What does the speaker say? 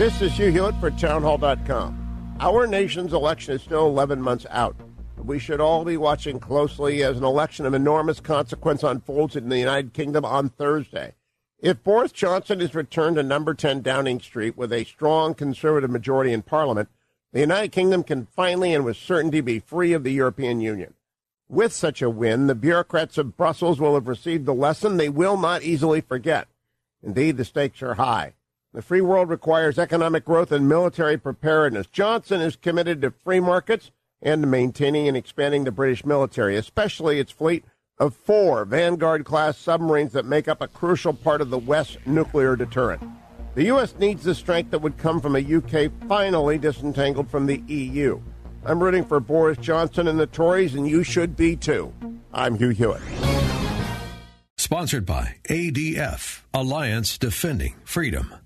This is Hugh Hewitt for townhall.com. Our nation's election is still 11 months out. We should all be watching closely as an election of enormous consequence unfolds in the United Kingdom on Thursday. If Boris Johnson is returned to number 10 Downing Street with a strong conservative majority in Parliament, the United Kingdom can finally and with certainty be free of the European Union. With such a win, the bureaucrats of Brussels will have received the lesson they will not easily forget. Indeed, the stakes are high. The free world requires economic growth and military preparedness. Johnson is committed to free markets and to maintaining and expanding the British military, especially its fleet of four Vanguard class submarines that make up a crucial part of the West nuclear deterrent. The U.S. needs the strength that would come from a UK finally disentangled from the EU. I'm rooting for Boris Johnson and the Tories, and you should be too. I'm Hugh Hewitt. Sponsored by ADF, Alliance Defending Freedom.